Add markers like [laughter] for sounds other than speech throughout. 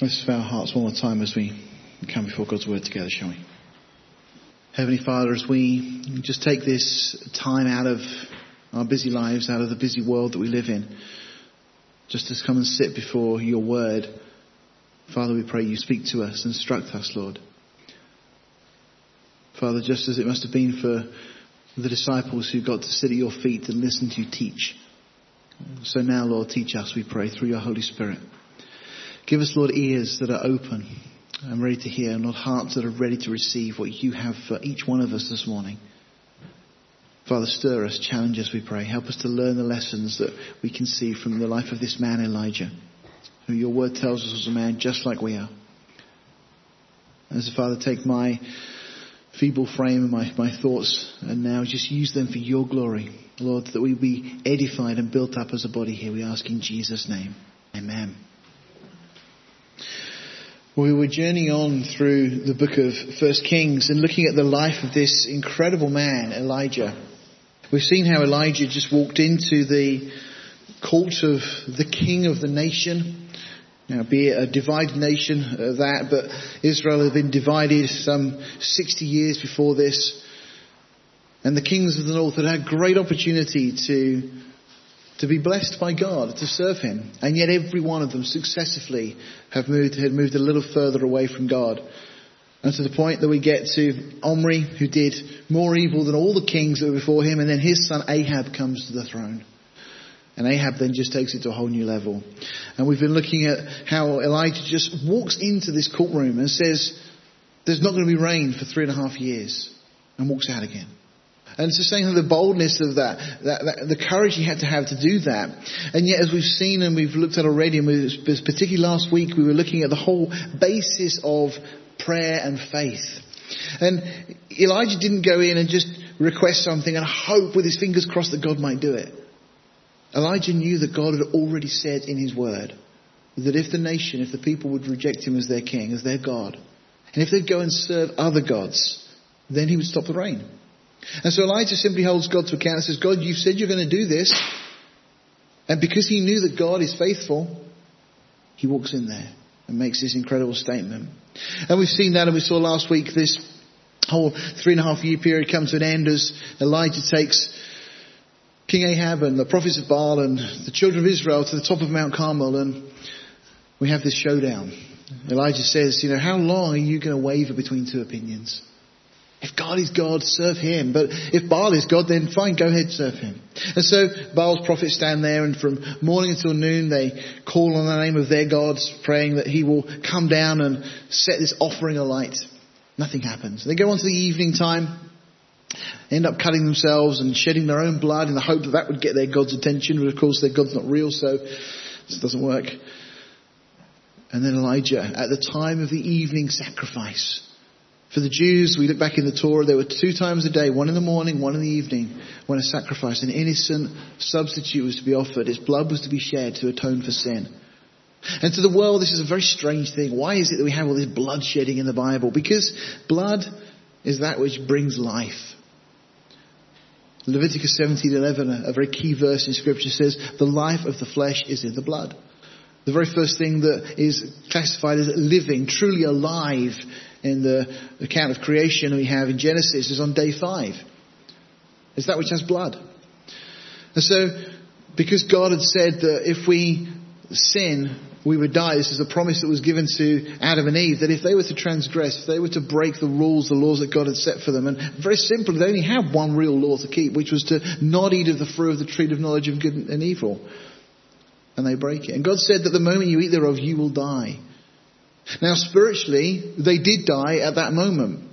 Let's bow our hearts one more time as we come before God's word together, shall we? Heavenly Father, as we just take this time out of our busy lives, out of the busy world that we live in, just to come and sit before your word, Father, we pray you speak to us, instruct us, Lord. Father, just as it must have been for the disciples who got to sit at your feet and listen to you teach. So now, Lord, teach us, we pray, through your Holy Spirit. Give us, Lord, ears that are open and ready to hear, and Lord, hearts that are ready to receive what you have for each one of us this morning. Father, stir us, challenge us, we pray. Help us to learn the lessons that we can see from the life of this man, Elijah, who your word tells us was a man just like we are. As a Father, take my feeble frame and my, my thoughts and now just use them for your glory. Lord, that we be edified and built up as a body here. We ask in Jesus' name. Amen. We were journeying on through the book of First Kings and looking at the life of this incredible man, Elijah. We've seen how Elijah just walked into the court of the king of the nation. Now, be it a divided nation, uh, that, but Israel had been divided some 60 years before this. And the kings of the north had had great opportunity to, to be blessed by God, to serve Him. And yet every one of them successively have moved, had moved a little further away from God. And to the point that we get to Omri, who did more evil than all the kings that were before him, and then his son Ahab comes to the throne. And Ahab then just takes it to a whole new level. And we've been looking at how Elijah just walks into this courtroom and says, there's not going to be rain for three and a half years, and walks out again. And just saying the boldness of that, that, that, the courage he had to have to do that. And yet, as we've seen and we've looked at already, and we, particularly last week, we were looking at the whole basis of prayer and faith. And Elijah didn't go in and just request something and hope with his fingers crossed that God might do it. Elijah knew that God had already said in his word that if the nation, if the people would reject him as their king, as their God, and if they'd go and serve other gods, then he would stop the rain. And so Elijah simply holds God to account and says, God, you said you're going to do this. And because he knew that God is faithful, he walks in there and makes this incredible statement. And we've seen that and we saw last week this whole three and a half year period come to an end as Elijah takes King Ahab and the prophets of Baal and the children of Israel to the top of Mount Carmel and we have this showdown. Elijah says, you know, how long are you going to waver between two opinions? If God is God, serve Him. But if Baal is God, then fine, go ahead, serve Him. And so Baal's prophets stand there and from morning until noon they call on the name of their gods, praying that He will come down and set this offering alight. Nothing happens. They go on to the evening time, end up cutting themselves and shedding their own blood in the hope that that would get their God's attention, but of course their God's not real, so this doesn't work. And then Elijah, at the time of the evening sacrifice, for the Jews, we look back in the Torah, there were two times a day, one in the morning, one in the evening, when a sacrifice, an innocent substitute was to be offered. His blood was to be shed to atone for sin. And to the world, this is a very strange thing. Why is it that we have all this blood shedding in the Bible? Because blood is that which brings life. Leviticus 17:11, a very key verse in Scripture says, "The life of the flesh is in the blood." The very first thing that is classified as living, truly alive in the account of creation we have in Genesis is on day five. It's that which has blood. And so, because God had said that if we sin, we would die. This is a promise that was given to Adam and Eve that if they were to transgress, if they were to break the rules, the laws that God had set for them, and very simply, they only had one real law to keep, which was to not eat of the fruit of the tree of knowledge of good and evil. And they break it. And God said that the moment you eat thereof, you will die. Now, spiritually, they did die at that moment.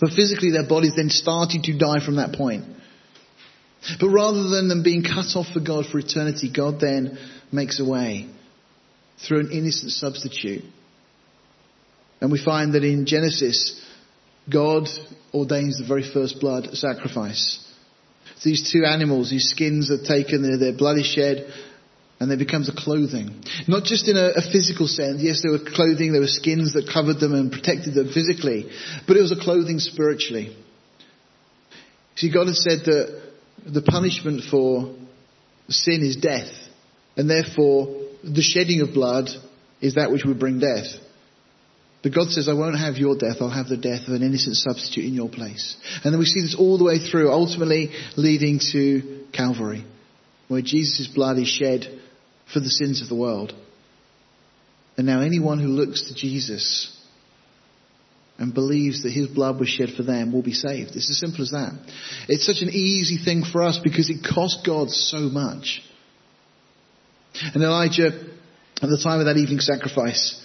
But physically, their bodies then started to die from that point. But rather than them being cut off for God for eternity, God then makes a way through an innocent substitute. And we find that in Genesis, God ordains the very first blood sacrifice. These two animals, these skins are taken, their blood is shed, and they becomes a clothing. Not just in a, a, physical sense. Yes, there were clothing, there were skins that covered them and protected them physically, but it was a clothing spiritually. See, God had said that the punishment for sin is death, and therefore the shedding of blood is that which would bring death. But God says, I won't have your death, I'll have the death of an innocent substitute in your place. And then we see this all the way through, ultimately leading to Calvary, where Jesus' blood is shed for the sins of the world. And now anyone who looks to Jesus and believes that his blood was shed for them will be saved. It's as simple as that. It's such an easy thing for us because it cost God so much. And Elijah, at the time of that evening sacrifice,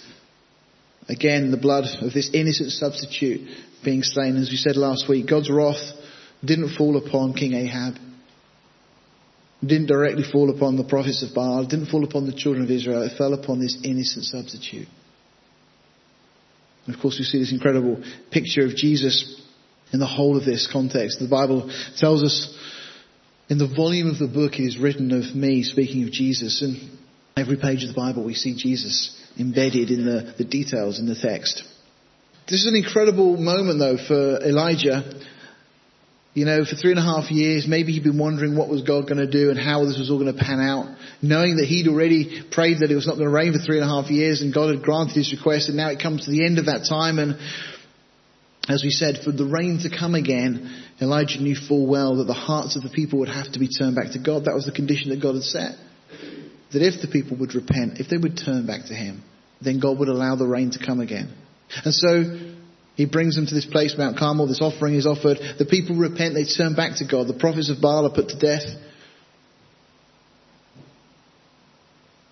again, the blood of this innocent substitute being slain, as we said last week, God's wrath didn't fall upon King Ahab. Didn't directly fall upon the prophets of Baal, didn't fall upon the children of Israel, it fell upon this innocent substitute. And of course, we see this incredible picture of Jesus in the whole of this context. The Bible tells us in the volume of the book it is written of me speaking of Jesus. And every page of the Bible we see Jesus embedded in the, the details in the text. This is an incredible moment though for Elijah. You know, for three and a half years, maybe he'd been wondering what was God going to do and how this was all going to pan out knowing that he'd already prayed that it was not going to rain for three and a half years and God had granted his request and now it comes to the end of that time and as we said, for the rain to come again, Elijah knew full well that the hearts of the people would have to be turned back to God. That was the condition that God had set. That if the people would repent, if they would turn back to Him, then God would allow the rain to come again. And so, He brings them to this place, Mount Carmel, this offering is offered. The people repent, they turn back to God. The prophets of Baal are put to death.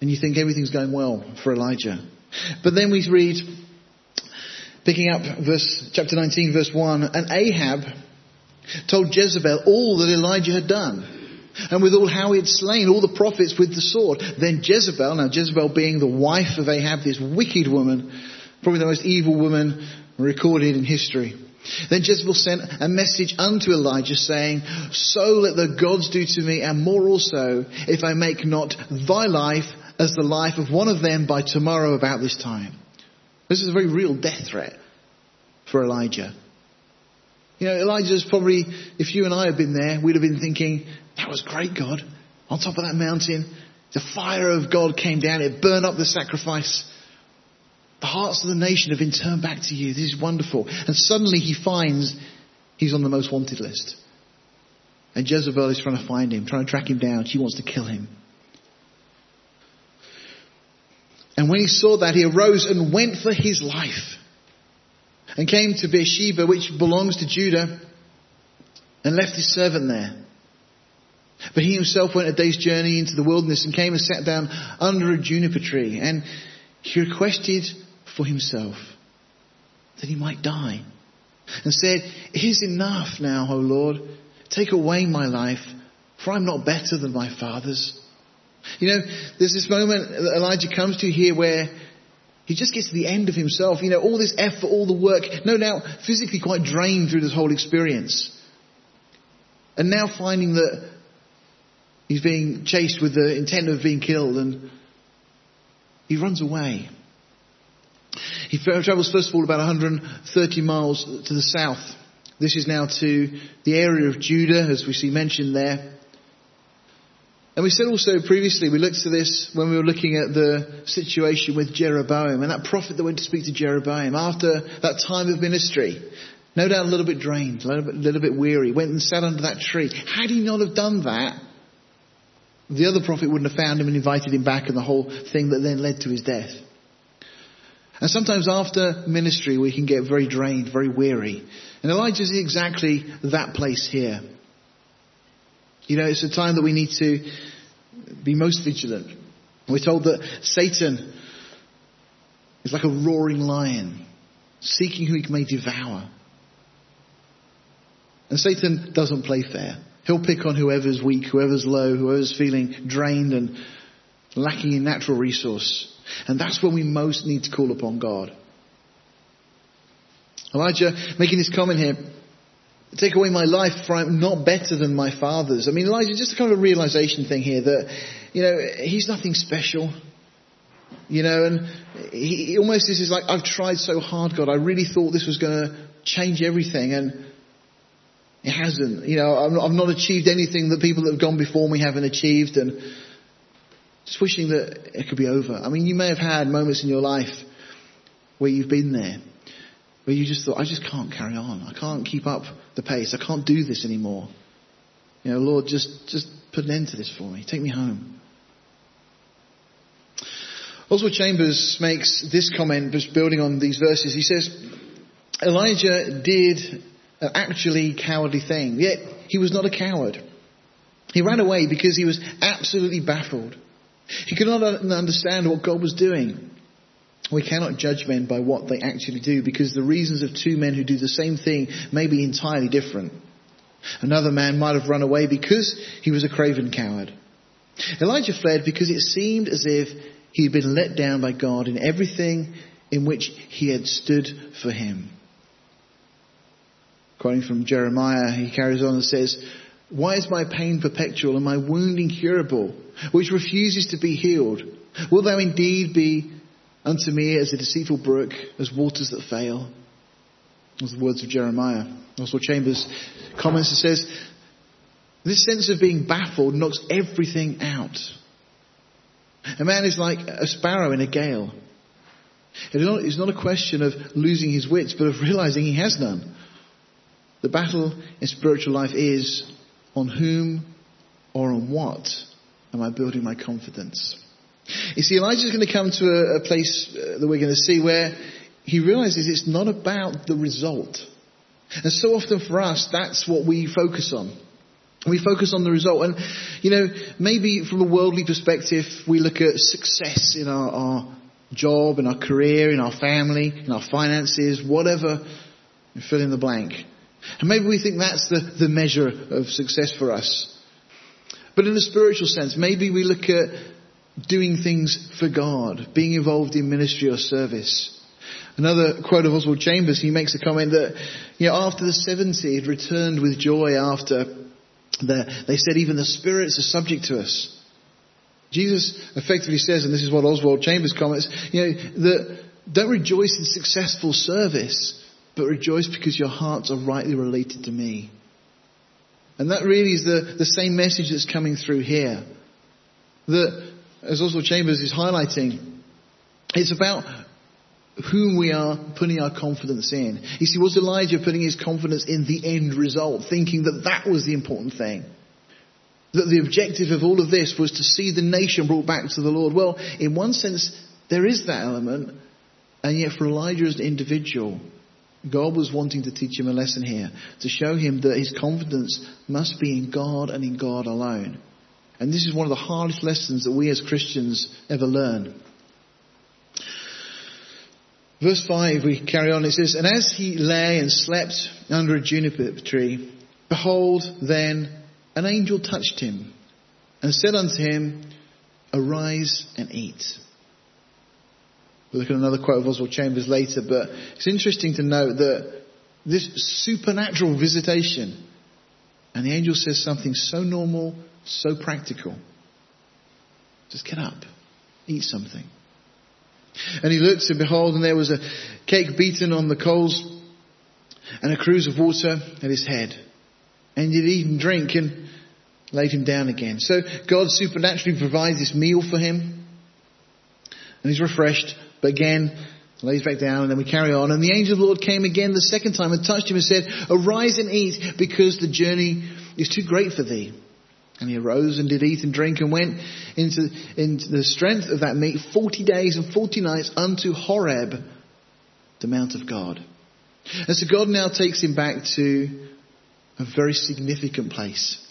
And you think everything's going well for Elijah. But then we read, picking up verse, chapter 19 verse 1, and Ahab told Jezebel all that Elijah had done. And with all how he had slain all the prophets with the sword. Then Jezebel, now Jezebel being the wife of Ahab, this wicked woman, probably the most evil woman recorded in history. Then Jezebel sent a message unto Elijah saying, So let the gods do to me and more also if I make not thy life as the life of one of them by tomorrow about this time. This is a very real death threat for Elijah. You know, Elijah's probably, if you and I had been there, we'd have been thinking, that was great, God. On top of that mountain, the fire of God came down, it burned up the sacrifice. The hearts of the nation have been turned back to you. This is wonderful. And suddenly he finds he's on the most wanted list. And Jezebel is trying to find him, trying to track him down. She wants to kill him. And when he saw that, he arose and went for his life and came to Beersheba, which belongs to Judah, and left his servant there. But he himself went a day's journey into the wilderness and came and sat down under a juniper tree. And he requested for himself that he might die. And said, It is enough now, O Lord. Take away my life, for I'm not better than my fathers. You know, there's this moment that Elijah comes to here where he just gets to the end of himself. You know, all this effort, all the work, no doubt physically quite drained through this whole experience. And now finding that he's being chased with the intent of being killed and he runs away. He travels first of all about 130 miles to the south. This is now to the area of Judah, as we see mentioned there. And we said also previously, we looked at this when we were looking at the situation with Jeroboam and that prophet that went to speak to Jeroboam after that time of ministry. No doubt a little bit drained, a little bit, little bit weary, went and sat under that tree. Had he not have done that, the other prophet wouldn't have found him and invited him back and the whole thing that then led to his death. And sometimes after ministry we can get very drained, very weary. And Elijah is exactly that place here. You know, it's a time that we need to be most vigilant. We're told that Satan is like a roaring lion, seeking who he may devour. And Satan doesn't play fair. He'll pick on whoever's weak, whoever's low, whoever's feeling drained and lacking in natural resource. And that's when we most need to call upon God. Elijah making this comment here, Take away my life, for I'm not better than my fathers. I mean, Elijah, just a kind of a realization thing here that, you know, he's nothing special. You know, and he, almost this is like, I've tried so hard, God. I really thought this was going to change everything, and it hasn't. You know, I've not achieved anything that people that have gone before me haven't achieved, and Just wishing that it could be over. I mean, you may have had moments in your life where you've been there, where you just thought, I just can't carry on. I can't keep up the pace. I can't do this anymore. You know, Lord, just, just put an end to this for me. Take me home. Oswald Chambers makes this comment, just building on these verses. He says, Elijah did an actually cowardly thing, yet he was not a coward. He ran away because he was absolutely baffled. He could not understand what God was doing. We cannot judge men by what they actually do because the reasons of two men who do the same thing may be entirely different. Another man might have run away because he was a craven coward. Elijah fled because it seemed as if he had been let down by God in everything in which he had stood for him. Quoting from Jeremiah, he carries on and says, Why is my pain perpetual and my wound incurable, which refuses to be healed? Will thou indeed be unto me as a deceitful brook, as waters that fail? Those the words of Jeremiah. Oswald Chambers comments and says, this sense of being baffled knocks everything out. A man is like a sparrow in a gale. It's not a question of losing his wits, but of realizing he has none. The battle in spiritual life is on whom or on what am I building my confidence? You see, Elijah's going to come to a, a place uh, that we're going to see where he realizes it's not about the result. And so often for us, that's what we focus on. We focus on the result. And, you know, maybe from a worldly perspective, we look at success in our, our job, in our career, in our family, in our finances, whatever, fill in the blank. And maybe we think that's the, the measure of success for us. But in a spiritual sense, maybe we look at doing things for God, being involved in ministry or service. Another quote of Oswald Chambers, he makes a comment that, you know, after the 70, he'd returned with joy after the, they said even the spirits are subject to us. Jesus effectively says, and this is what Oswald Chambers comments, you know, that don't rejoice in successful service, but rejoice because your hearts are rightly related to me. And that really is the, the same message that's coming through here. That, as Oswald Chambers is highlighting, it's about whom we are putting our confidence in. You see, was Elijah putting his confidence in the end result, thinking that that was the important thing? That the objective of all of this was to see the nation brought back to the Lord? Well, in one sense, there is that element, and yet for Elijah as an individual, God was wanting to teach him a lesson here, to show him that his confidence must be in God and in God alone. And this is one of the hardest lessons that we as Christians ever learn. Verse 5, we carry on. It says, And as he lay and slept under a juniper tree, behold, then an angel touched him and said unto him, Arise and eat. We'll look at another quote of Oswald Chambers later, but it's interesting to note that this supernatural visitation, and the angel says something so normal, so practical. Just get up, eat something. And he looked, and behold, and there was a cake beaten on the coals, and a cruse of water at his head. And he'd eat and drink and laid him down again. So God supernaturally provides this meal for him, and he's refreshed, but again, lays back down, and then we carry on. And the angel of the Lord came again the second time and touched him and said, Arise and eat, because the journey is too great for thee. And he arose and did eat and drink and went into, into the strength of that meat 40 days and 40 nights unto Horeb, the Mount of God. And so God now takes him back to a very significant place.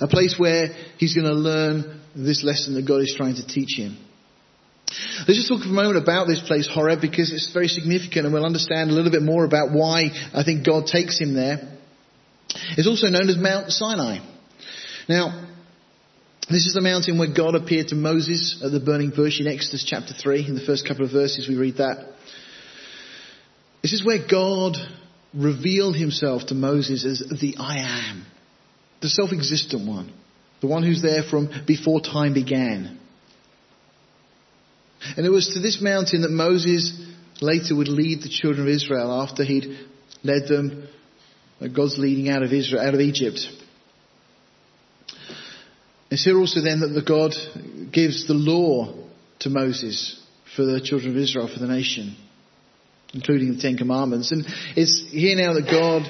A place where he's going to learn this lesson that God is trying to teach him. Let's just talk for a moment about this place, Horeb, because it's very significant and we'll understand a little bit more about why I think God takes him there. It's also known as Mount Sinai. Now, this is the mountain where God appeared to Moses at the burning bush in Exodus chapter 3. In the first couple of verses, we read that. This is where God revealed himself to Moses as the I am, the self existent one, the one who's there from before time began. And it was to this mountain that Moses later would lead the children of Israel after he'd led them, God's leading out of Israel, out of Egypt. It's here also then that the God gives the law to Moses for the children of Israel, for the nation, including the Ten Commandments. And it's here now that God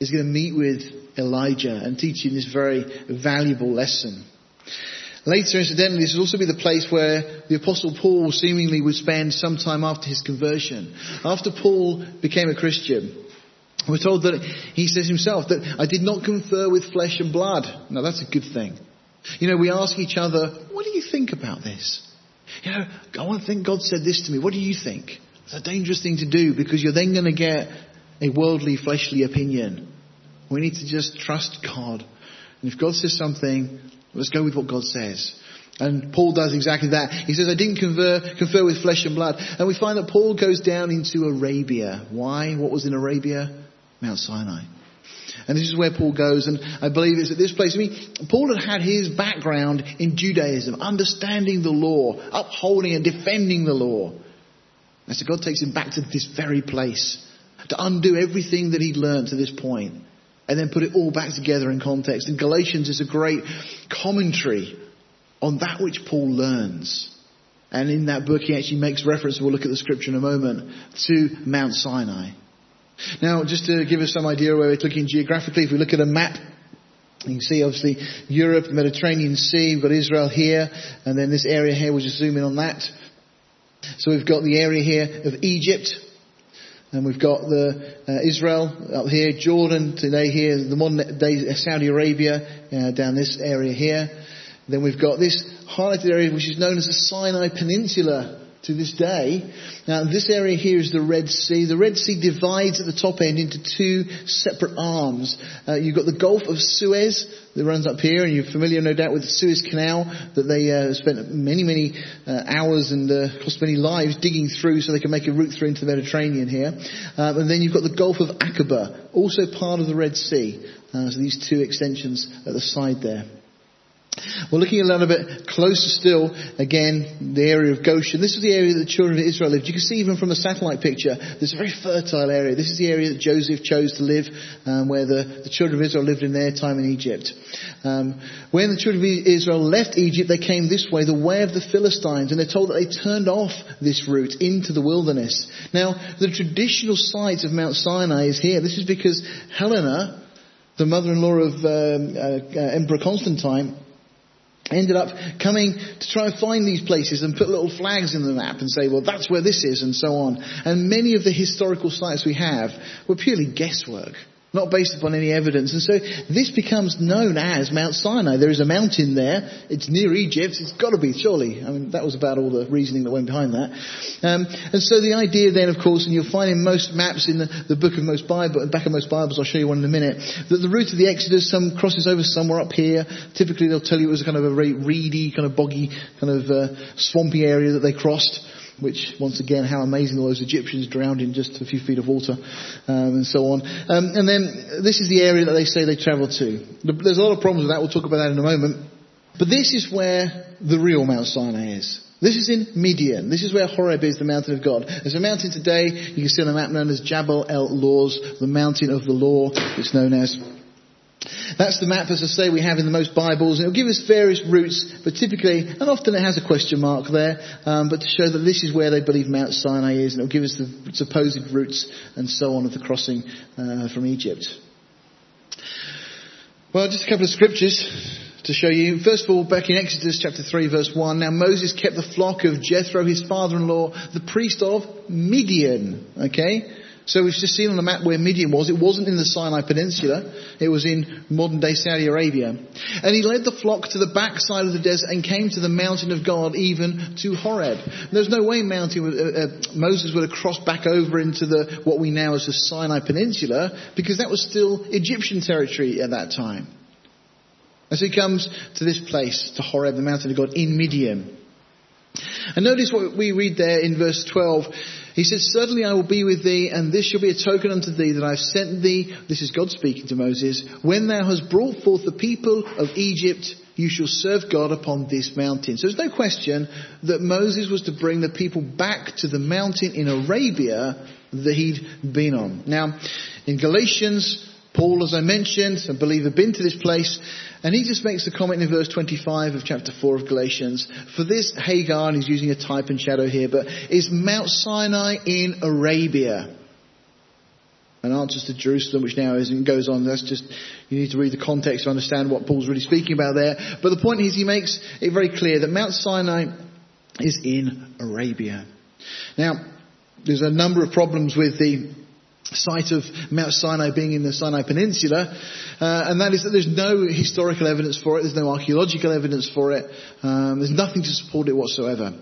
is going to meet with Elijah and teach him this very valuable lesson. Later, incidentally, this would also be the place where the Apostle Paul seemingly would spend some time after his conversion. After Paul became a Christian, we're told that he says himself that I did not confer with flesh and blood. Now that's a good thing. You know, we ask each other, what do you think about this? You know, I want to think God said this to me. What do you think? It's a dangerous thing to do because you're then going to get a worldly, fleshly opinion. We need to just trust God. And if God says something, let's go with what God says. And Paul does exactly that. He says, I didn't confer, confer with flesh and blood. And we find that Paul goes down into Arabia. Why? What was in Arabia? Mount Sinai. And this is where Paul goes, and I believe it's at this place. I mean, Paul had had his background in Judaism, understanding the law, upholding and defending the law. And so God takes him back to this very place to undo everything that he'd learned to this point and then put it all back together in context. And Galatians is a great commentary on that which Paul learns. And in that book, he actually makes reference, we'll look at the scripture in a moment, to Mount Sinai. Now, just to give us some idea where we're looking geographically, if we look at a map, you can see obviously Europe, Mediterranean Sea, we've got Israel here, and then this area here, we'll just zoom in on that. So we've got the area here of Egypt, and we've got the uh, Israel up here, Jordan today here, the modern day Saudi Arabia uh, down this area here. Then we've got this highlighted area which is known as the Sinai Peninsula to this day. Now, this area here is the Red Sea. The Red Sea divides at the top end into two separate arms. Uh, you've got the Gulf of Suez that runs up here, and you're familiar, no doubt, with the Suez Canal that they uh, spent many, many uh, hours and uh, cost many lives digging through so they can make a route through into the Mediterranean here. Um, and then you've got the Gulf of Aqaba, also part of the Red Sea. Uh, so these two extensions at the side there. We're looking a little bit closer still, again, the area of Goshen. This is the area that the children of Israel lived. You can see even from the satellite picture, there's a very fertile area. This is the area that Joseph chose to live, um, where the, the, children of Israel lived in their time in Egypt. Um, when the children of Israel left Egypt, they came this way, the way of the Philistines, and they're told that they turned off this route into the wilderness. Now, the traditional site of Mount Sinai is here. This is because Helena, the mother-in-law of um, uh, uh, Emperor Constantine, ended up coming to try and find these places and put little flags in the map and say, well, that's where this is and so on. And many of the historical sites we have were purely guesswork not based upon any evidence. And so this becomes known as Mount Sinai. There is a mountain there. It's near Egypt. It's got to be, surely. I mean, that was about all the reasoning that went behind that. Um, and so the idea then, of course, and you'll find in most maps in the, the book of most Bible, back of most Bibles, I'll show you one in a minute, that the route of the Exodus some crosses over somewhere up here. Typically they'll tell you it was kind of a very reedy, kind of boggy, kind of uh, swampy area that they crossed which once again, how amazing all those Egyptians drowned in just a few feet of water, um, and so on. Um, and then this is the area that they say they travelled to. There's a lot of problems with that. We'll talk about that in a moment. But this is where the real Mount Sinai is. This is in Midian. This is where Horeb is, the mountain of God. There's a mountain today, you can see on the map known as Jabal el Lawz, the mountain of the law, it's known as. That's the map, as I say, we have in the most Bibles. And it'll give us various routes, but typically, and often it has a question mark there, um, but to show that this is where they believe Mount Sinai is, and it'll give us the supposed routes and so on of the crossing uh, from Egypt. Well, just a couple of scriptures to show you. First of all, back in Exodus chapter 3 verse 1, now Moses kept the flock of Jethro, his father-in-law, the priest of Midian. Okay? So we've just seen on the map where Midian was. It wasn't in the Sinai Peninsula. It was in modern day Saudi Arabia. And he led the flock to the backside of the desert and came to the mountain of God, even to Horeb. There's no way mountain, uh, uh, Moses would have crossed back over into the, what we now as the Sinai Peninsula, because that was still Egyptian territory at that time. And so he comes to this place, to Horeb, the mountain of God, in Midian. And notice what we read there in verse 12. He says, Certainly I will be with thee, and this shall be a token unto thee that I have sent thee. This is God speaking to Moses. When thou hast brought forth the people of Egypt, you shall serve God upon this mountain. So there's no question that Moses was to bring the people back to the mountain in Arabia that he'd been on. Now, in Galatians, Paul, as I mentioned, a believer, been to this place, and he just makes the comment in verse 25 of chapter 4 of Galatians, for this Hagar, and he's using a type and shadow here, but is Mount Sinai in Arabia. And answers to Jerusalem, which now is and goes on. That's just, you need to read the context to understand what Paul's really speaking about there. But the point is, he makes it very clear that Mount Sinai is in Arabia. Now, there's a number of problems with the site of Mount Sinai being in the Sinai Peninsula, uh, and that is that there's no historical evidence for it, there's no archaeological evidence for it, um, there's nothing to support it whatsoever.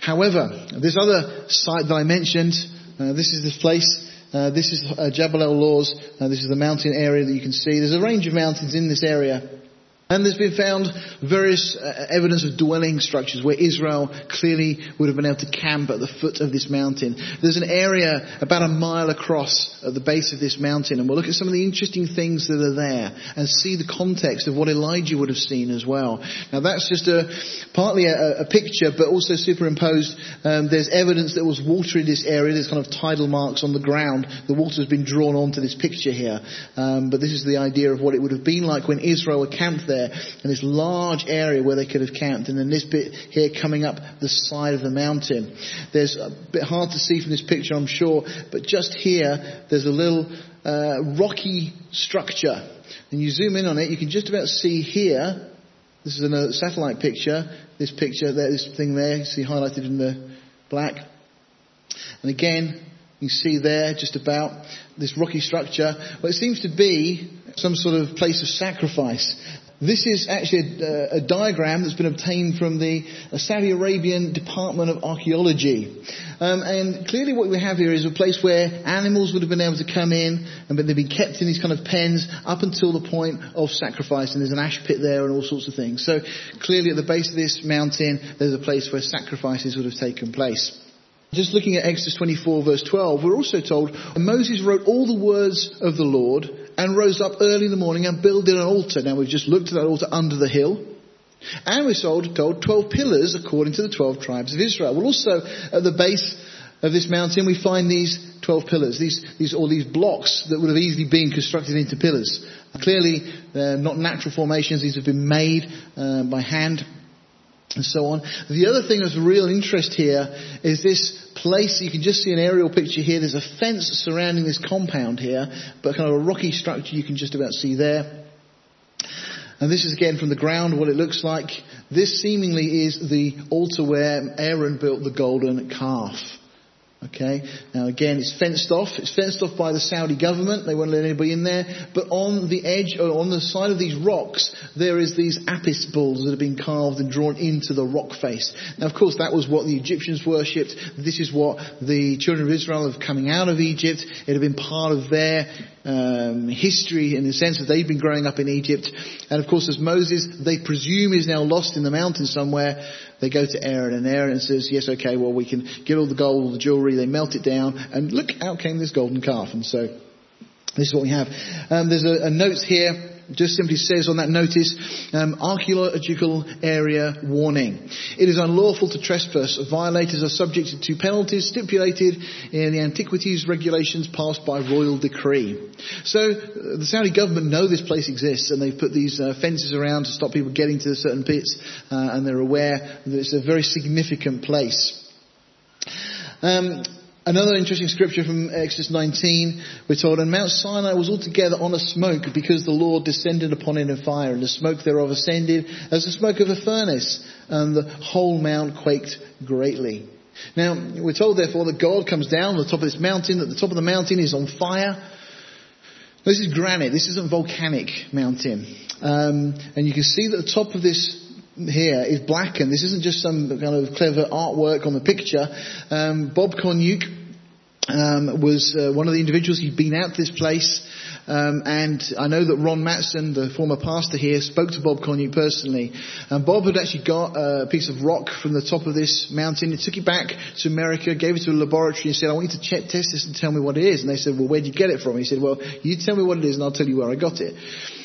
However, this other site that I mentioned, uh, this is this place, uh, this is uh, Jabal el Lawz, uh, this is the mountain area that you can see. There's a range of mountains in this area. And there's been found various uh, evidence of dwelling structures where Israel clearly would have been able to camp at the foot of this mountain. There's an area about a mile across at the base of this mountain and we'll look at some of the interesting things that are there and see the context of what Elijah would have seen as well. Now that's just a, partly a, a picture but also superimposed. Um, there's evidence there was water in this area. There's kind of tidal marks on the ground. The water has been drawn onto this picture here. Um, but this is the idea of what it would have been like when Israel camped there there, and this large area where they could have camped, and then this bit here coming up the side of the mountain. There's a bit hard to see from this picture, I'm sure, but just here, there's a little uh, rocky structure. And you zoom in on it, you can just about see here, this is a satellite picture, this picture, there, this thing there, you see highlighted in the black. And again, you see there just about this rocky structure. Well, it seems to be some sort of place of sacrifice. This is actually a, a, diagram that's been obtained from the Saudi Arabian Department of Archaeology. Um, and clearly what we have here is a place where animals would have been able to come in and they've been kept in these kind of pens up until the point of sacrifice and there's an ash pit there and all sorts of things. So clearly at the base of this mountain there's a place where sacrifices would have taken place. Just looking at Exodus 24 verse 12, we're also told, Moses wrote all the words of the Lord and rose up early in the morning and builded an altar. Now we've just looked at that altar under the hill. And we're told, told 12 pillars according to the 12 tribes of Israel. Well also at the base of this mountain we find these 12 pillars, these, these, all these blocks that would have easily been constructed into pillars. Clearly, they're not natural formations, these have been made uh, by hand and so on. The other thing of real interest here is this place. You can just see an aerial picture here. There's a fence surrounding this compound here, but kind of a rocky structure you can just about see there. And this is again from the ground what it looks like. This seemingly is the altar where Aaron built the golden calf. Okay. Now again, it's fenced off. It's fenced off by the Saudi government. They won't let anybody in there. But on the edge, or on the side of these rocks, there is these apis bulls that have been carved and drawn into the rock face. Now, of course, that was what the Egyptians worshipped. This is what the children of Israel have coming out of Egypt. It had been part of their um, history in the sense that they've been growing up in Egypt. And of course, as Moses, they presume is now lost in the mountains somewhere. They go to Aaron and Aaron says, yes, okay, well we can get all the gold, all the jewelry, they melt it down and look, out came this golden calf. And so this is what we have. Um, there's a, a note here just simply says on that notice, um, archaeological area warning. It is unlawful to trespass. Violators are subject to penalties stipulated in the antiquities regulations passed by royal decree. So uh, the Saudi government know this place exists and they've put these uh, fences around to stop people getting to certain pits uh, and they're aware that it's a very significant place. Um, Another interesting scripture from Exodus 19, we're told, and Mount Sinai was altogether on a smoke because the Lord descended upon it in fire, and the smoke thereof ascended as the smoke of a furnace, and the whole mount quaked greatly. Now, we're told therefore that God comes down on the top of this mountain, that the top of the mountain is on fire. This is granite, this isn't volcanic mountain. Um, and you can see that the top of this here is blackened. This isn't just some kind of clever artwork on the picture. Um, Bob Cornuke um, was uh, one of the individuals. He'd been out this place, um, and I know that Ron Matson, the former pastor here, spoke to Bob Cornuke personally. And Bob had actually got a piece of rock from the top of this mountain. He took it back to America, gave it to a laboratory, and said, "I want you to check, test this and tell me what it is." And they said, "Well, where did you get it from?" He said, "Well, you tell me what it is, and I'll tell you where I got it."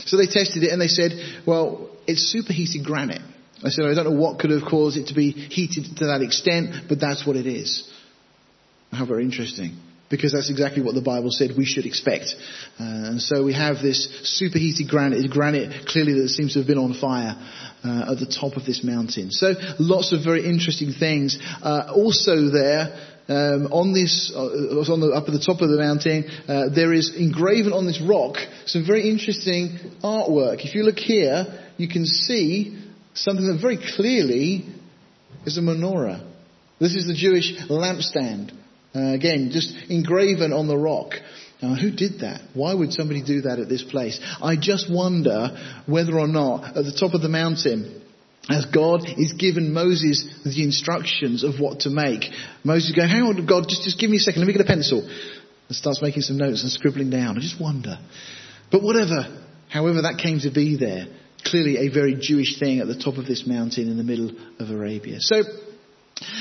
So they tested it, and they said, "Well, it's superheated granite." I said, I don't know what could have caused it to be heated to that extent, but that's what it is. How very interesting. because that's exactly what the Bible said we should expect. Uh, and so we have this superheated granite, granite clearly that seems to have been on fire uh, at the top of this mountain. So lots of very interesting things. Uh, also there, um, on this, uh, on the, up at the top of the mountain, uh, there is engraven on this rock some very interesting artwork. If you look here, you can see something that very clearly is a menorah. This is the Jewish lampstand. Uh, again, just engraven on the rock. Now, who did that? Why would somebody do that at this place? I just wonder whether or not at the top of the mountain, as God is given Moses the instructions of what to make, Moses goes, hang on, God, just, just give me a second, let me get a pencil. And starts making some notes and scribbling down. I just wonder. But whatever, however that came to be there, clearly a very Jewish thing at the top of this mountain in the middle of Arabia. So,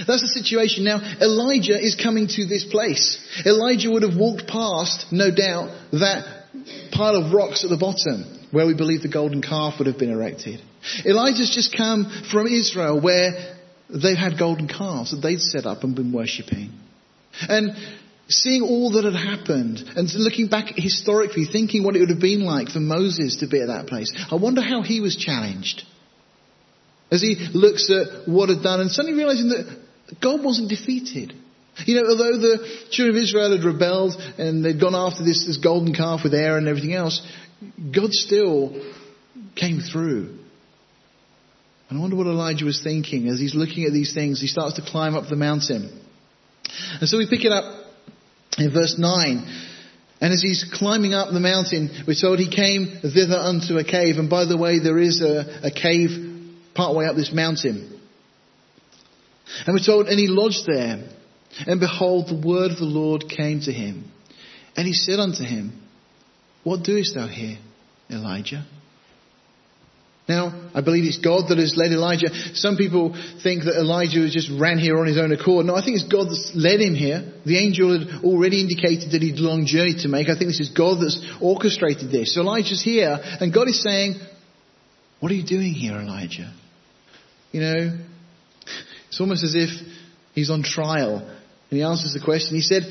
that's the situation now. Elijah is coming to this place. Elijah would have walked past, no doubt, that pile of rocks at the bottom where we believe the golden calf would have been erected. Elijah's just come from Israel where they've had golden calves that they'd set up and been worshipping. And seeing all that had happened and looking back historically, thinking what it would have been like for Moses to be at that place, I wonder how he was challenged. As he looks at what had done and suddenly realizing that God wasn't defeated. You know, although the children of Israel had rebelled and they'd gone after this, this golden calf with Aaron and everything else, God still came through. And I wonder what Elijah was thinking as he's looking at these things. He starts to climb up the mountain. And so we pick it up in verse 9. And as he's climbing up the mountain, we're told he came thither unto a cave. And by the way, there is a, a cave part way up this mountain. And we're told, and he lodged there. And behold, the word of the Lord came to him. And he said unto him, What doest thou here, Elijah? Now, I believe it's God that has led Elijah. Some people think that Elijah just ran here on his own accord. No, I think it's God that's led him here. The angel had already indicated that he'd a long journey to make. I think this is God that's orchestrated this. So Elijah's here, and God is saying, What are you doing here, Elijah? You know, it's almost as if he's on trial. And he answers the question. He said,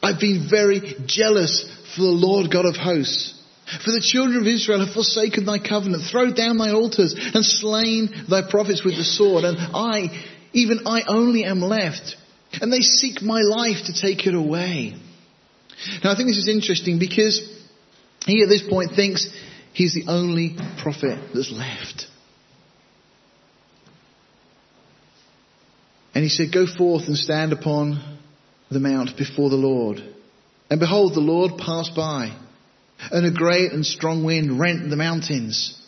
I've been very jealous for the Lord God of hosts. For the children of Israel have forsaken thy covenant, thrown down thy altars, and slain thy prophets with the sword. And I, even I only am left. And they seek my life to take it away. Now I think this is interesting because he at this point thinks he's the only prophet that's left. And he said, Go forth and stand upon the mount before the Lord. And behold, the Lord passed by, and a great and strong wind rent the mountains,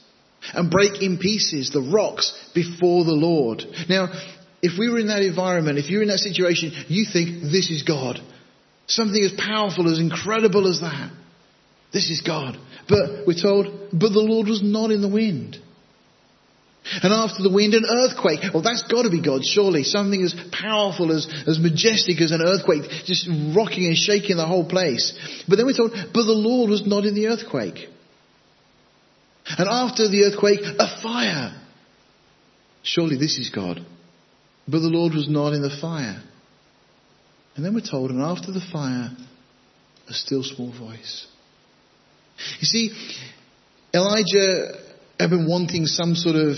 and break in pieces the rocks before the Lord. Now, if we were in that environment, if you're in that situation, you think this is God. Something as powerful, as incredible as that. This is God. But we're told, but the Lord was not in the wind. And after the wind, an earthquake. Well, that's got to be God, surely. Something as powerful, as, as majestic as an earthquake, just rocking and shaking the whole place. But then we're told, but the Lord was not in the earthquake. And after the earthquake, a fire. Surely this is God. But the Lord was not in the fire. And then we're told, and after the fire, a still small voice. You see, Elijah had been wanting some sort of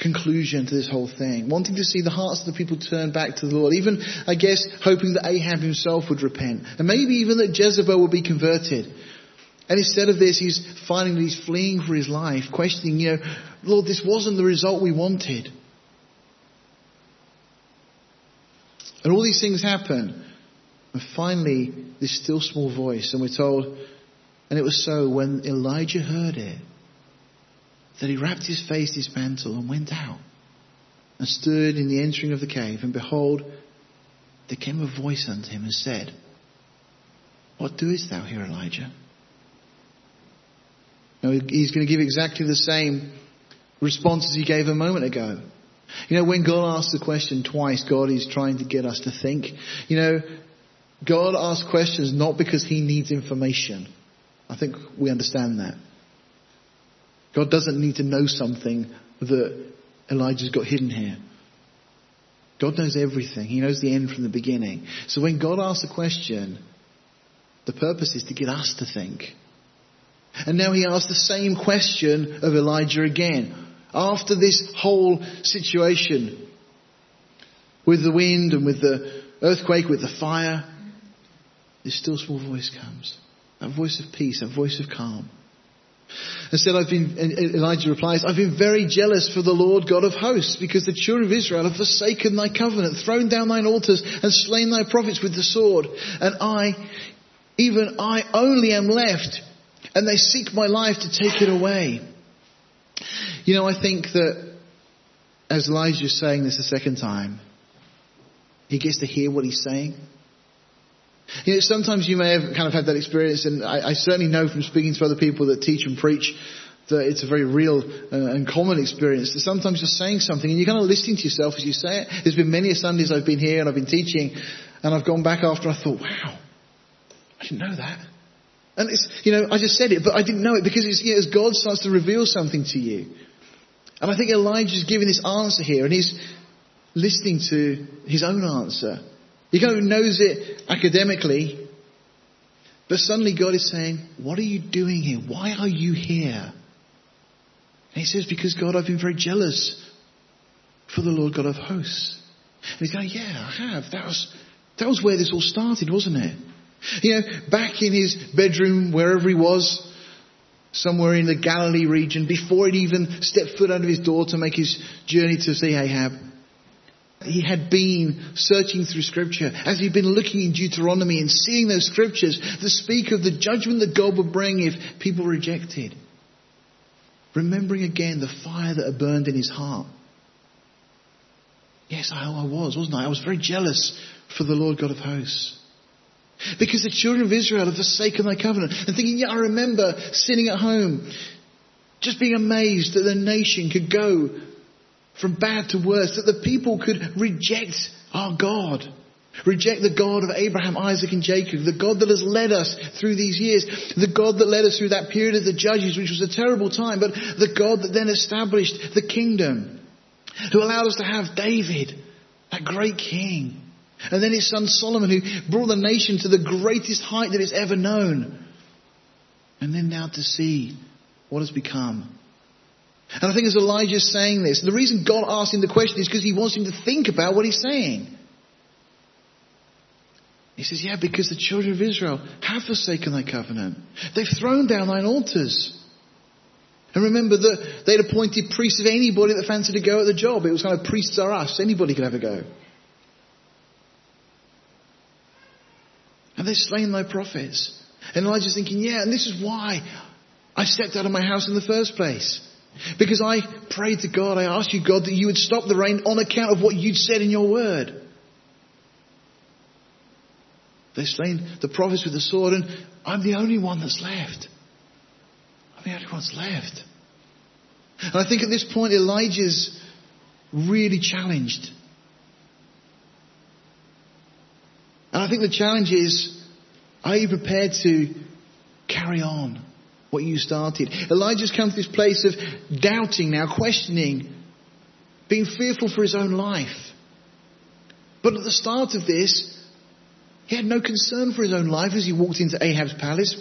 conclusion to this whole thing, wanting to see the hearts of the people turn back to the Lord, even, I guess, hoping that Ahab himself would repent, and maybe even that Jezebel would be converted. And instead of this, he's finding that he's fleeing for his life, questioning, you know, Lord, this wasn't the result we wanted. And all these things happen. And finally, this still small voice, and we're told, and it was so when Elijah heard it, that he wrapped his face in his mantle and went out and stood in the entering of the cave. And behold, there came a voice unto him and said, What doest thou here, Elijah? Now he's going to give exactly the same response as he gave a moment ago. You know, when God asks the question twice, God is trying to get us to think. You know, God asks questions not because he needs information. I think we understand that. God doesn't need to know something that Elijah's got hidden here. God knows everything. He knows the end from the beginning. So when God asks a question, The purpose is to get us to think. And now he asks the same question of Elijah again. After this whole situation with the wind and with the earthquake, with the fire, this still small voice comes. That voice of peace, that voice of calm. Instead, I've been, Elijah replies, I've been very jealous for the Lord God of hosts, because the children of Israel have forsaken thy covenant, thrown down thine altars, and slain thy prophets with the sword. And I, even I only am left, and they seek my life to take it away. You know, I think that as Elijah is saying this a second time, he gets to hear what he's saying. You know, sometimes you may have kind of had that experience, and I, I certainly know from speaking to other people that teach and preach that it's a very real and common experience. That sometimes you're saying something and you're kind of listening to yourself as you say it. There's been many Sundays I've been here and I've been teaching, and I've gone back after I thought, wow, I didn't know that. And it's, you know, I just said it, but I didn't know it because it's, you know, as God starts to reveal something to you. And I think Elijah's giving this answer here, and he's listening to his own answer. He kind of knows it academically, but suddenly God is saying, What are you doing here? Why are you here? And he says, Because God, I've been very jealous for the Lord God of hosts. And he's going, Yeah, I have. That was, that was where this all started, wasn't it? You know, back in his bedroom, wherever he was, somewhere in the Galilee region, before he'd even stepped foot out of his door to make his journey to see Ahab, he had been searching through scripture, as he'd been looking in Deuteronomy and seeing those scriptures that speak of the judgment that God would bring if people rejected. Remembering again the fire that had burned in his heart. Yes, I, I was, wasn't I? I was very jealous for the Lord God of hosts. Because the children of Israel have forsaken thy covenant. And thinking, yeah, I remember sitting at home, just being amazed that the nation could go from bad to worse, that the people could reject our God. Reject the God of Abraham, Isaac, and Jacob, the God that has led us through these years, the God that led us through that period of the judges, which was a terrible time, but the God that then established the kingdom, who allowed us to have David, that great king, and then his son Solomon, who brought the nation to the greatest height that it's ever known, and then now to see what has become and I think as Elijah's saying this, the reason God asked him the question is because he wants him to think about what he's saying. He says, Yeah, because the children of Israel have forsaken thy covenant. They've thrown down thine altars. And remember that they'd appointed priests of anybody that fancied to go at the job. It was kind of priests are us. Anybody could have a go. And they've slain thy prophets. And Elijah's thinking, yeah, and this is why I stepped out of my house in the first place. Because I prayed to God, I asked you, God, that you would stop the rain on account of what you'd said in your word. They've slain the prophets with the sword, and I'm the only one that's left. I'm the only one that's left. And I think at this point, Elijah's really challenged. And I think the challenge is are you prepared to carry on? What you started. Elijah's come to this place of doubting now, questioning, being fearful for his own life. But at the start of this, he had no concern for his own life as he walked into Ahab's palace.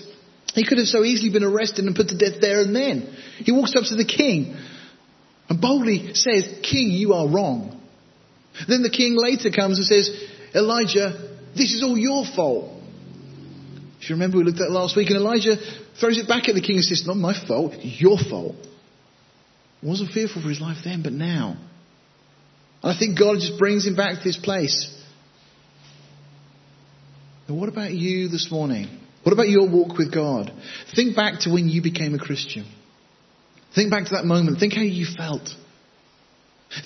He could have so easily been arrested and put to death there and then. He walks up to the king and boldly says, King, you are wrong. Then the king later comes and says, Elijah, this is all your fault. If you remember, we looked at last week, and Elijah throws it back at the king and says, Not my fault, your fault. Wasn't fearful for his life then, but now. And I think God just brings him back to this place. And what about you this morning? What about your walk with God? Think back to when you became a Christian. Think back to that moment. Think how you felt.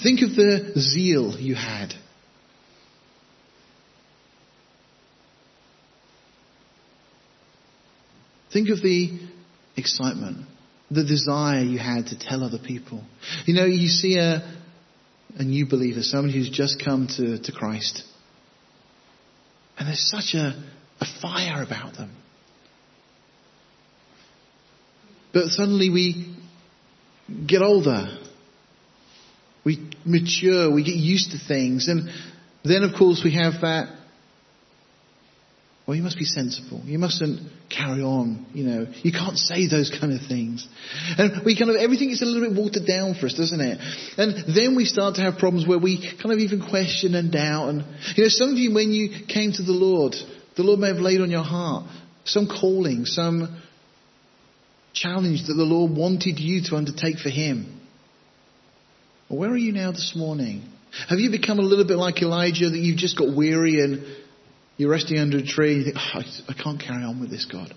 Think of the zeal you had. Think of the excitement, the desire you had to tell other people. You know, you see a, a new believer, somebody who's just come to, to Christ, and there's such a, a fire about them. But suddenly we get older. We mature. We get used to things. And then, of course, we have that Well, you must be sensible. You mustn't carry on. You know, you can't say those kind of things. And we kind of, everything is a little bit watered down for us, doesn't it? And then we start to have problems where we kind of even question and doubt. And, you know, some of you, when you came to the Lord, the Lord may have laid on your heart some calling, some challenge that the Lord wanted you to undertake for Him. Where are you now this morning? Have you become a little bit like Elijah that you've just got weary and you're resting under a tree you think, oh, I can't carry on with this, God?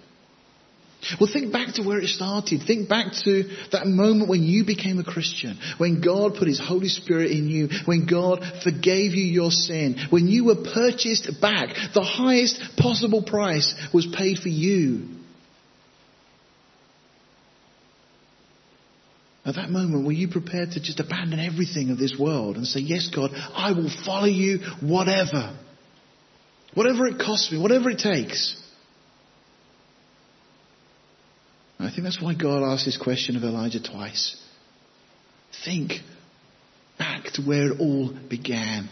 Well, think back to where it started. Think back to that moment when you became a Christian, when God put His Holy Spirit in you, when God forgave you your sin, when you were purchased back. The highest possible price was paid for you. At that moment, were you prepared to just abandon everything of this world and say, Yes, God, I will follow you whatever. Whatever it costs me, whatever it takes. I think that's why God asked this question of Elijah twice. Think back to where it all began.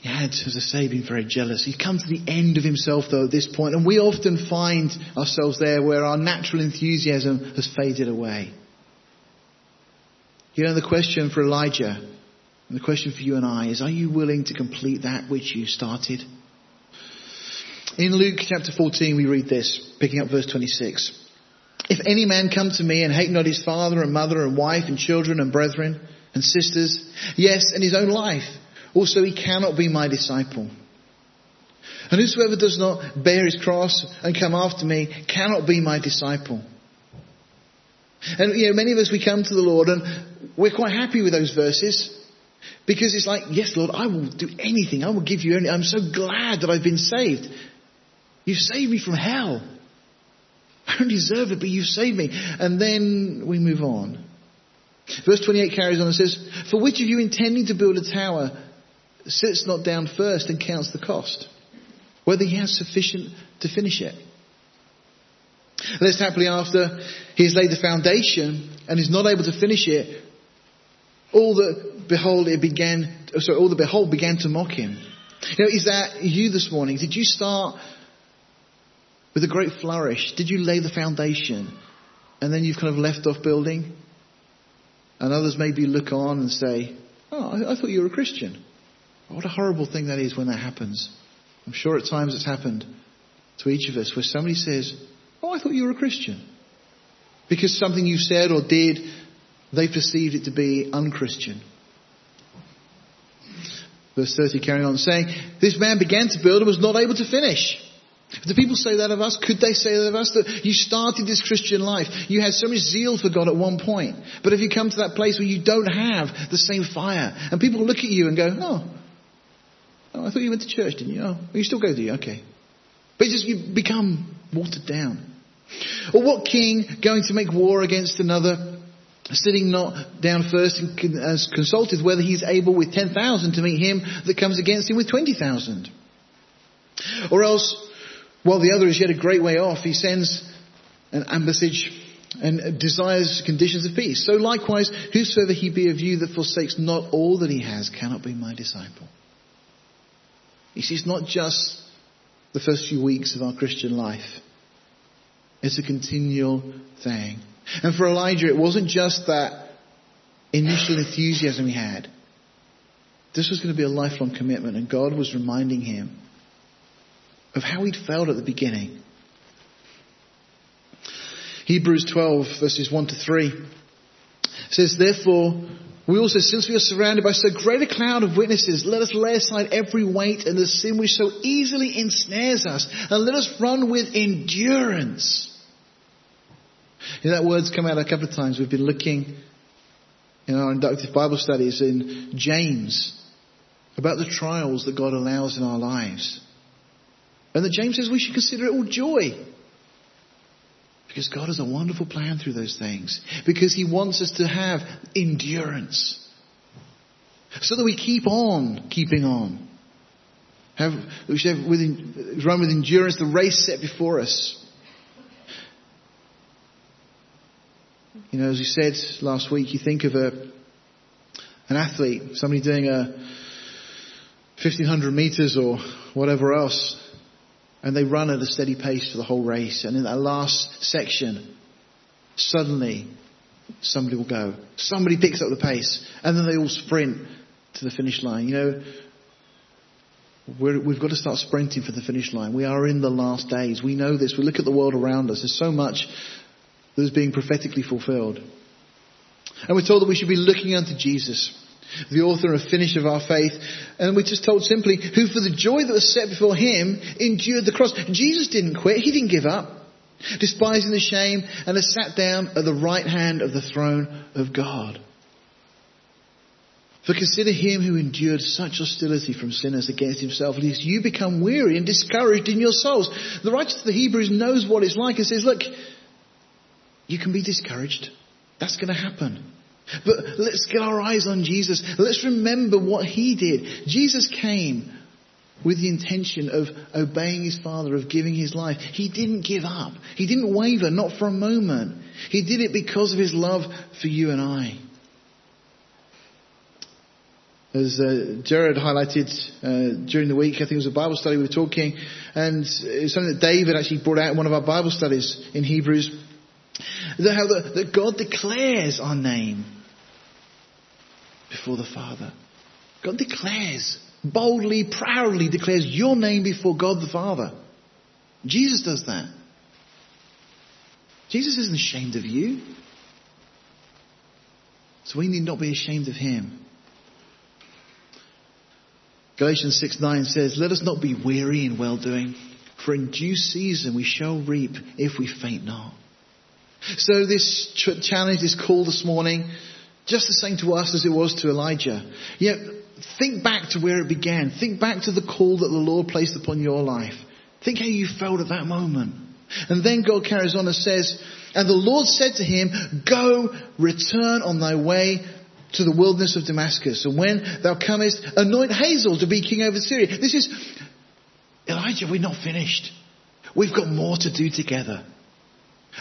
He had, as I say, been very jealous. He'd come to the end of himself, though, at this point, and we often find ourselves there where our natural enthusiasm has faded away. You know, the question for Elijah, and the question for you and I is, are you willing to complete that which you started? In Luke chapter 14, we read this, picking up verse 26. If any man come to me and hate not his father and mother and wife and children and brethren and sisters, yes, and his own life, also he cannot be my disciple. And whosoever does not bear his cross and come after me cannot be my disciple. And you know, many of us we come to the Lord and we're quite happy with those verses. Because it's like, yes, Lord, I will do anything. I will give you anything. I'm so glad that I've been saved. You saved me from hell. [laughs] I don't deserve it, but you saved me. And then we move on. Verse 28 carries on and says, For which of you intending to build a tower sits not down first and counts the cost, whether he has sufficient to finish it? Lest happily after he has laid the foundation and is not able to finish it, all the behold it began sorry, all the behold began to mock him. You know, is that you this morning? Did you start with a great flourish? Did you lay the foundation and then you've kind of left off building? And others maybe look on and say, Oh, I, I thought you were a Christian. What a horrible thing that is when that happens. I'm sure at times it's happened to each of us where somebody says, Oh, I thought you were a Christian. Because something you said or did, they perceived it to be unchristian. Verse 30 carrying on saying, This man began to build and was not able to finish. Do people say that of us? Could they say that of us? That you started this Christian life. You had so much zeal for God at one point. But if you come to that place where you don't have the same fire, and people look at you and go, oh, oh I thought you went to church, didn't you? Oh, you still go, do you? Okay. But just, you become watered down. Or what king going to make war against another, sitting not down first and consulted whether he's able with 10,000 to meet him that comes against him with 20,000? Or else, while the other is yet a great way off, he sends an ambassage and desires conditions of peace. So likewise, whosoever he be of you that forsakes not all that he has cannot be my disciple. You see, it's not just the first few weeks of our Christian life. It's a continual thing. And for Elijah, it wasn't just that initial enthusiasm he had. This was going to be a lifelong commitment, and God was reminding him of how he'd failed at the beginning. Hebrews 12 verses 1 to 3 says, Therefore, we also, since we are surrounded by so great a cloud of witnesses, let us lay aside every weight and the sin which so easily ensnares us, and let us run with endurance. You know, that word's come out a couple of times. We've been looking in our inductive Bible studies in James about the trials that God allows in our lives. And that James says we should consider it all joy. Because God has a wonderful plan through those things. Because He wants us to have endurance. So that we keep on keeping on. Have, we should have run with endurance the race set before us. You know, as you said last week, you think of a, an athlete, somebody doing a 1500 meters or whatever else. And they run at a steady pace for the whole race. And in that last section, suddenly somebody will go. Somebody picks up the pace. And then they all sprint to the finish line. You know, we have got to start sprinting for the finish line. We are in the last days. We know this. We look at the world around us. There's so much that is being prophetically fulfilled. And we're told that we should be looking unto Jesus, the author and finisher of our faith. And we're just told simply, who for the joy that was set before him endured the cross. Jesus didn't quit. He didn't give up. Despising the shame and has sat down at the right hand of the throne of God. For consider him who endured such hostility from sinners against himself, lest you become weary and discouraged in your souls. The writer to the Hebrews knows what it's like and says, look, you can be discouraged. That's going to happen. But let's get our eyes on Jesus. Let's remember what he did. Jesus came with the intention of obeying his Father, of giving his life. He didn't give up. He didn't waver, not for a moment. He did it because of his love for you and I. As uh, Jared highlighted uh, during the week, I think it was a Bible study we were talking, and something that David actually brought out in one of our Bible studies in Hebrews, how the, that God declares our name before the Father. God declares, boldly, proudly declares your name before God the Father. Jesus does that. Jesus isn't ashamed of you. So we need not be ashamed of him. Galatians 6 9 says, Let us not be weary in well doing, for in due season we shall reap if we faint not. So this challenge, this call this morning, just the same to us as it was to Elijah. Yet, think back to where it began. Think back to the call that the Lord placed upon your life. Think how you felt at that moment. And then God carries on and says, And the Lord said to him, Go, return on thy way to the wilderness of Damascus. And when thou comest, anoint Hazael to be king over Syria. This is, Elijah, we're not finished. We've got more to do together.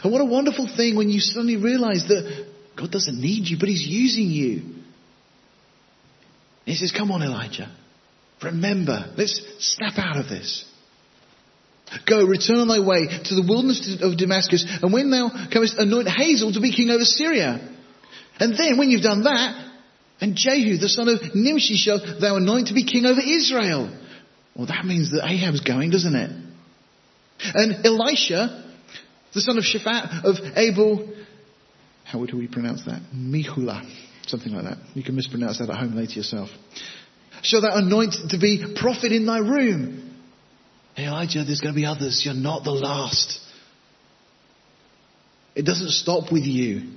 And what a wonderful thing when you suddenly realize that God doesn't need you, but He's using you. he says, Come on, Elijah. Remember, let's snap out of this. Go, return on thy way to the wilderness of Damascus, and when thou comest, anoint Hazael to be king over Syria. And then, when you've done that, and Jehu, the son of Nimshi, shall thou anoint to be king over Israel. Well, that means that Ahab's going, doesn't it? And Elisha, the son of Shaphat of Abel, how would we pronounce that? Mihula, something like that. You can mispronounce that at home later yourself. Shall thou anoint to be prophet in thy room? Hey Elijah, there's going to be others. You're not the last. It doesn't stop with you.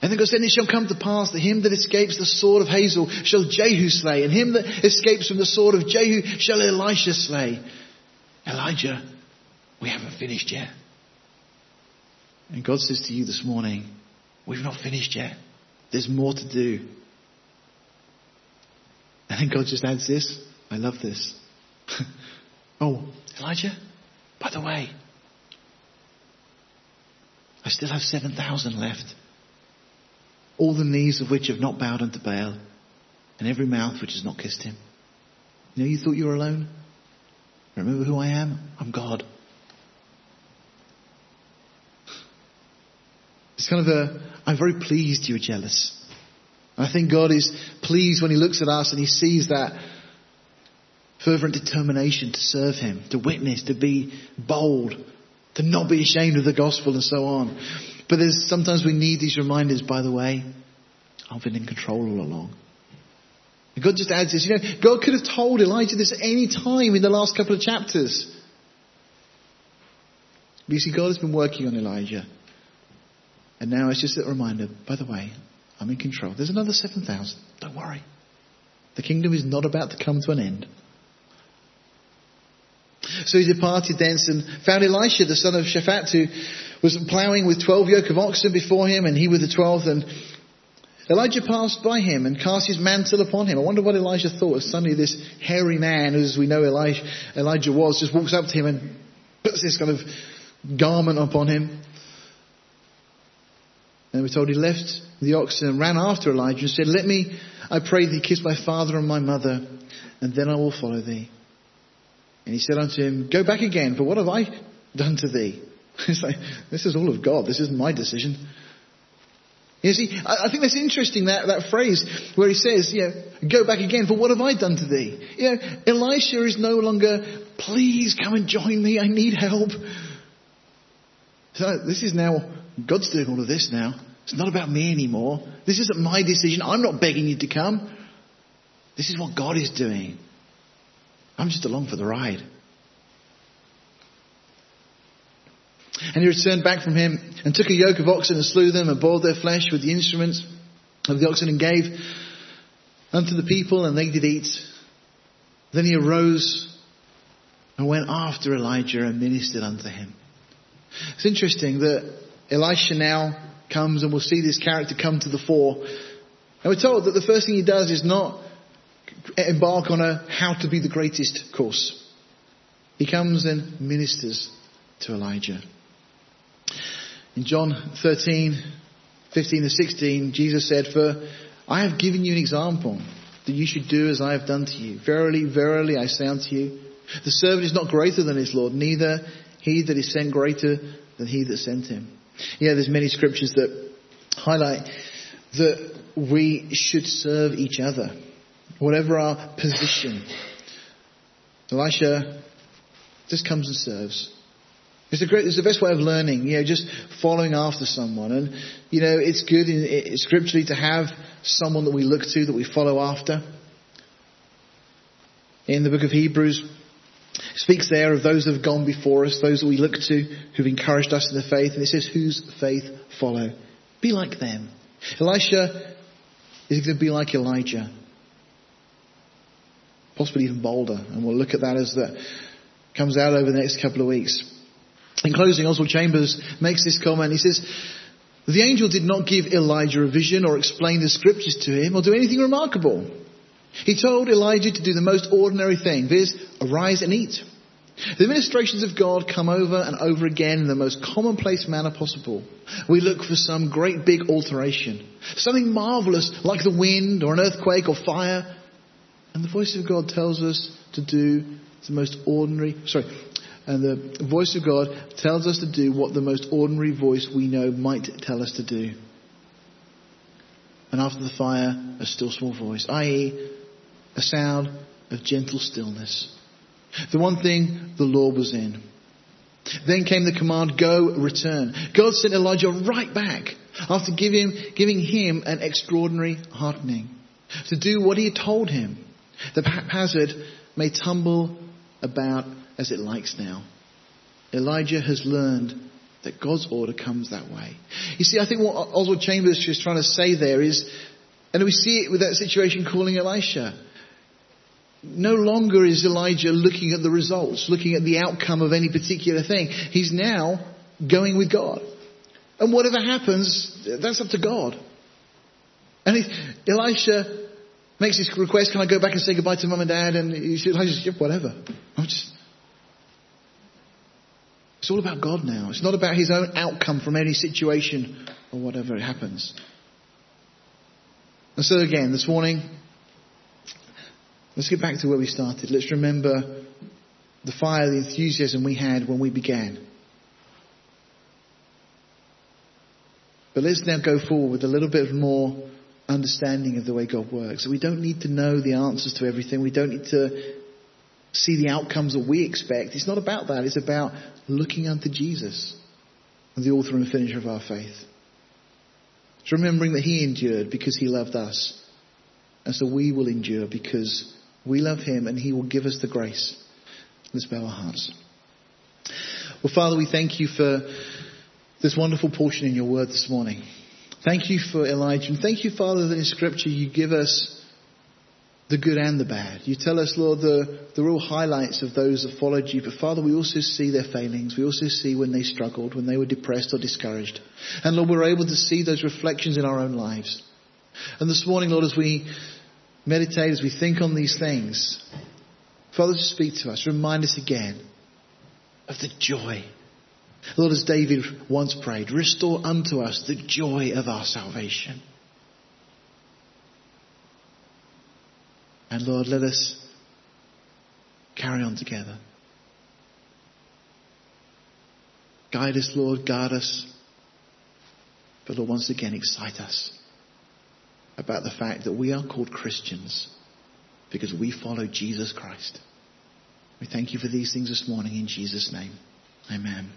And then God said, And it shall come to pass that him that escapes the sword of Hazael shall Jehu slay, and him that escapes from the sword of Jehu shall Elisha slay. Elijah, we haven't finished yet. And God says to you this morning, We've not finished yet. There's more to do. And then God just adds this. I love this. [laughs] oh, Elijah, by the way, I still have 7,000 left. All the knees of which have not bowed unto Baal, and every mouth which has not kissed him. You know, you thought you were alone? Remember who I am? I'm God. It's kind of a, I'm very pleased you're jealous. And I think God is pleased when He looks at us and He sees that fervent determination to serve Him, to witness, to be bold, to not be ashamed of the gospel and so on. But there's, sometimes we need these reminders, by the way, I've been in control all along. God just adds this, you know, God could have told Elijah this any time in the last couple of chapters. But you see, God has been working on Elijah. And now it's just a reminder, by the way, I'm in control. There's another 7,000. Don't worry. The kingdom is not about to come to an end. So he departed thence and found Elisha, the son of Shaphat, who was ploughing with twelve yoke of oxen before him, and he with the twelfth. And Elijah passed by him and cast his mantle upon him. I wonder what Elijah thought suddenly this hairy man, as we know Elijah, Elijah was, just walks up to him and puts this kind of garment upon him. And we're told he left the oxen and ran after Elijah and said, Let me I pray thee, kiss my father and my mother, and then I will follow thee. And he said unto him, Go back again, for what have I done to thee? [laughs] It's like, this is all of God. This isn't my decision. You see, I, think that's interesting, that, that phrase where he says, you know, go back again, for what have I done to thee? You know, Elisha is no longer, please come and join me, I need help. So this is now, God's doing all of this now. It's not about me anymore. This isn't my decision. I'm not begging you to come. This is what God is doing. I'm just along for the ride. And he returned back from him and took a yoke of oxen and slew them and boiled their flesh with the instruments of the oxen and gave unto the people and they did eat. Then he arose and went after Elijah and ministered unto him. It's interesting that Elisha now comes and we'll see this character come to the fore. And we're told that the first thing he does is not embark on a how to be the greatest course. He comes and ministers to Elijah. In John 13, 15 and 16, Jesus said, For I have given you an example that you should do as I have done to you. Verily, verily, I say unto you, the servant is not greater than his Lord, neither he that is sent greater than he that sent him. Yeah, there's many scriptures that highlight that we should serve each other, whatever our position. Elisha just comes and serves. It's the great, it's the best way of learning, you know, just following after someone. And, you know, it's good in, scripturally to have someone that we look to, that we follow after. In the book of Hebrews, speaks there of those that have gone before us, those that we look to, who've encouraged us in the faith. And it says, whose faith follow. Be like them. Elisha is going to be like Elijah. Possibly even bolder. And we'll look at that as that comes out over the next couple of weeks. In closing, Oswald Chambers makes this comment. He says, the angel did not give Elijah a vision or explain the scriptures to him or do anything remarkable. He told Elijah to do the most ordinary thing, viz., arise and eat. The ministrations of God come over and over again in the most commonplace manner possible. We look for some great big alteration, something marvelous like the wind or an earthquake or fire. And the voice of God tells us to do the most ordinary, sorry, and the voice of God tells us to do what the most ordinary voice we know might tell us to do. And after the fire, a still small voice, i.e., a sound of gentle stillness. The one thing the law was in. Then came the command, go, return. God sent Elijah right back after giving, giving him an extraordinary heartening to do what he had told him. The haphazard may tumble about as it likes now. Elijah has learned that God's order comes that way. You see, I think what Oswald Chambers is trying to say there is, and we see it with that situation calling Elisha. No longer is Elijah looking at the results, looking at the outcome of any particular thing. He's now going with God. And whatever happens, that's up to God. And Elisha makes his request, can I go back and say goodbye to mum and dad? And Elijah says, yeah, whatever. I'm just, it's all about God now. It's not about his own outcome from any situation or whatever happens. And so again, this morning, Let's get back to where we started. Let's remember the fire, the enthusiasm we had when we began. But let's now go forward with a little bit more understanding of the way God works. we don't need to know the answers to everything. We don't need to see the outcomes that we expect. It's not about that. It's about looking unto Jesus, the author and finisher of our faith. It's remembering that He endured because He loved us. And so we will endure because we love him and he will give us the grace. Let's bow our hearts. Well, Father, we thank you for this wonderful portion in your word this morning. Thank you for Elijah. And thank you, Father, that in Scripture you give us the good and the bad. You tell us, Lord, the, the real highlights of those that followed you. But Father, we also see their failings. We also see when they struggled, when they were depressed or discouraged. And Lord, we're able to see those reflections in our own lives. And this morning, Lord, as we meditate, as we think on these things, Father, just speak to us. Remind us again of the joy. Lord, as David once prayed, restore unto us the joy of our salvation. And Lord, let us carry on together. Guide us, Lord, guard us. But Lord, once again, excite us about the fact that we are called Christians because we follow Jesus Christ. We thank you for these things this morning in Jesus' name. Amen.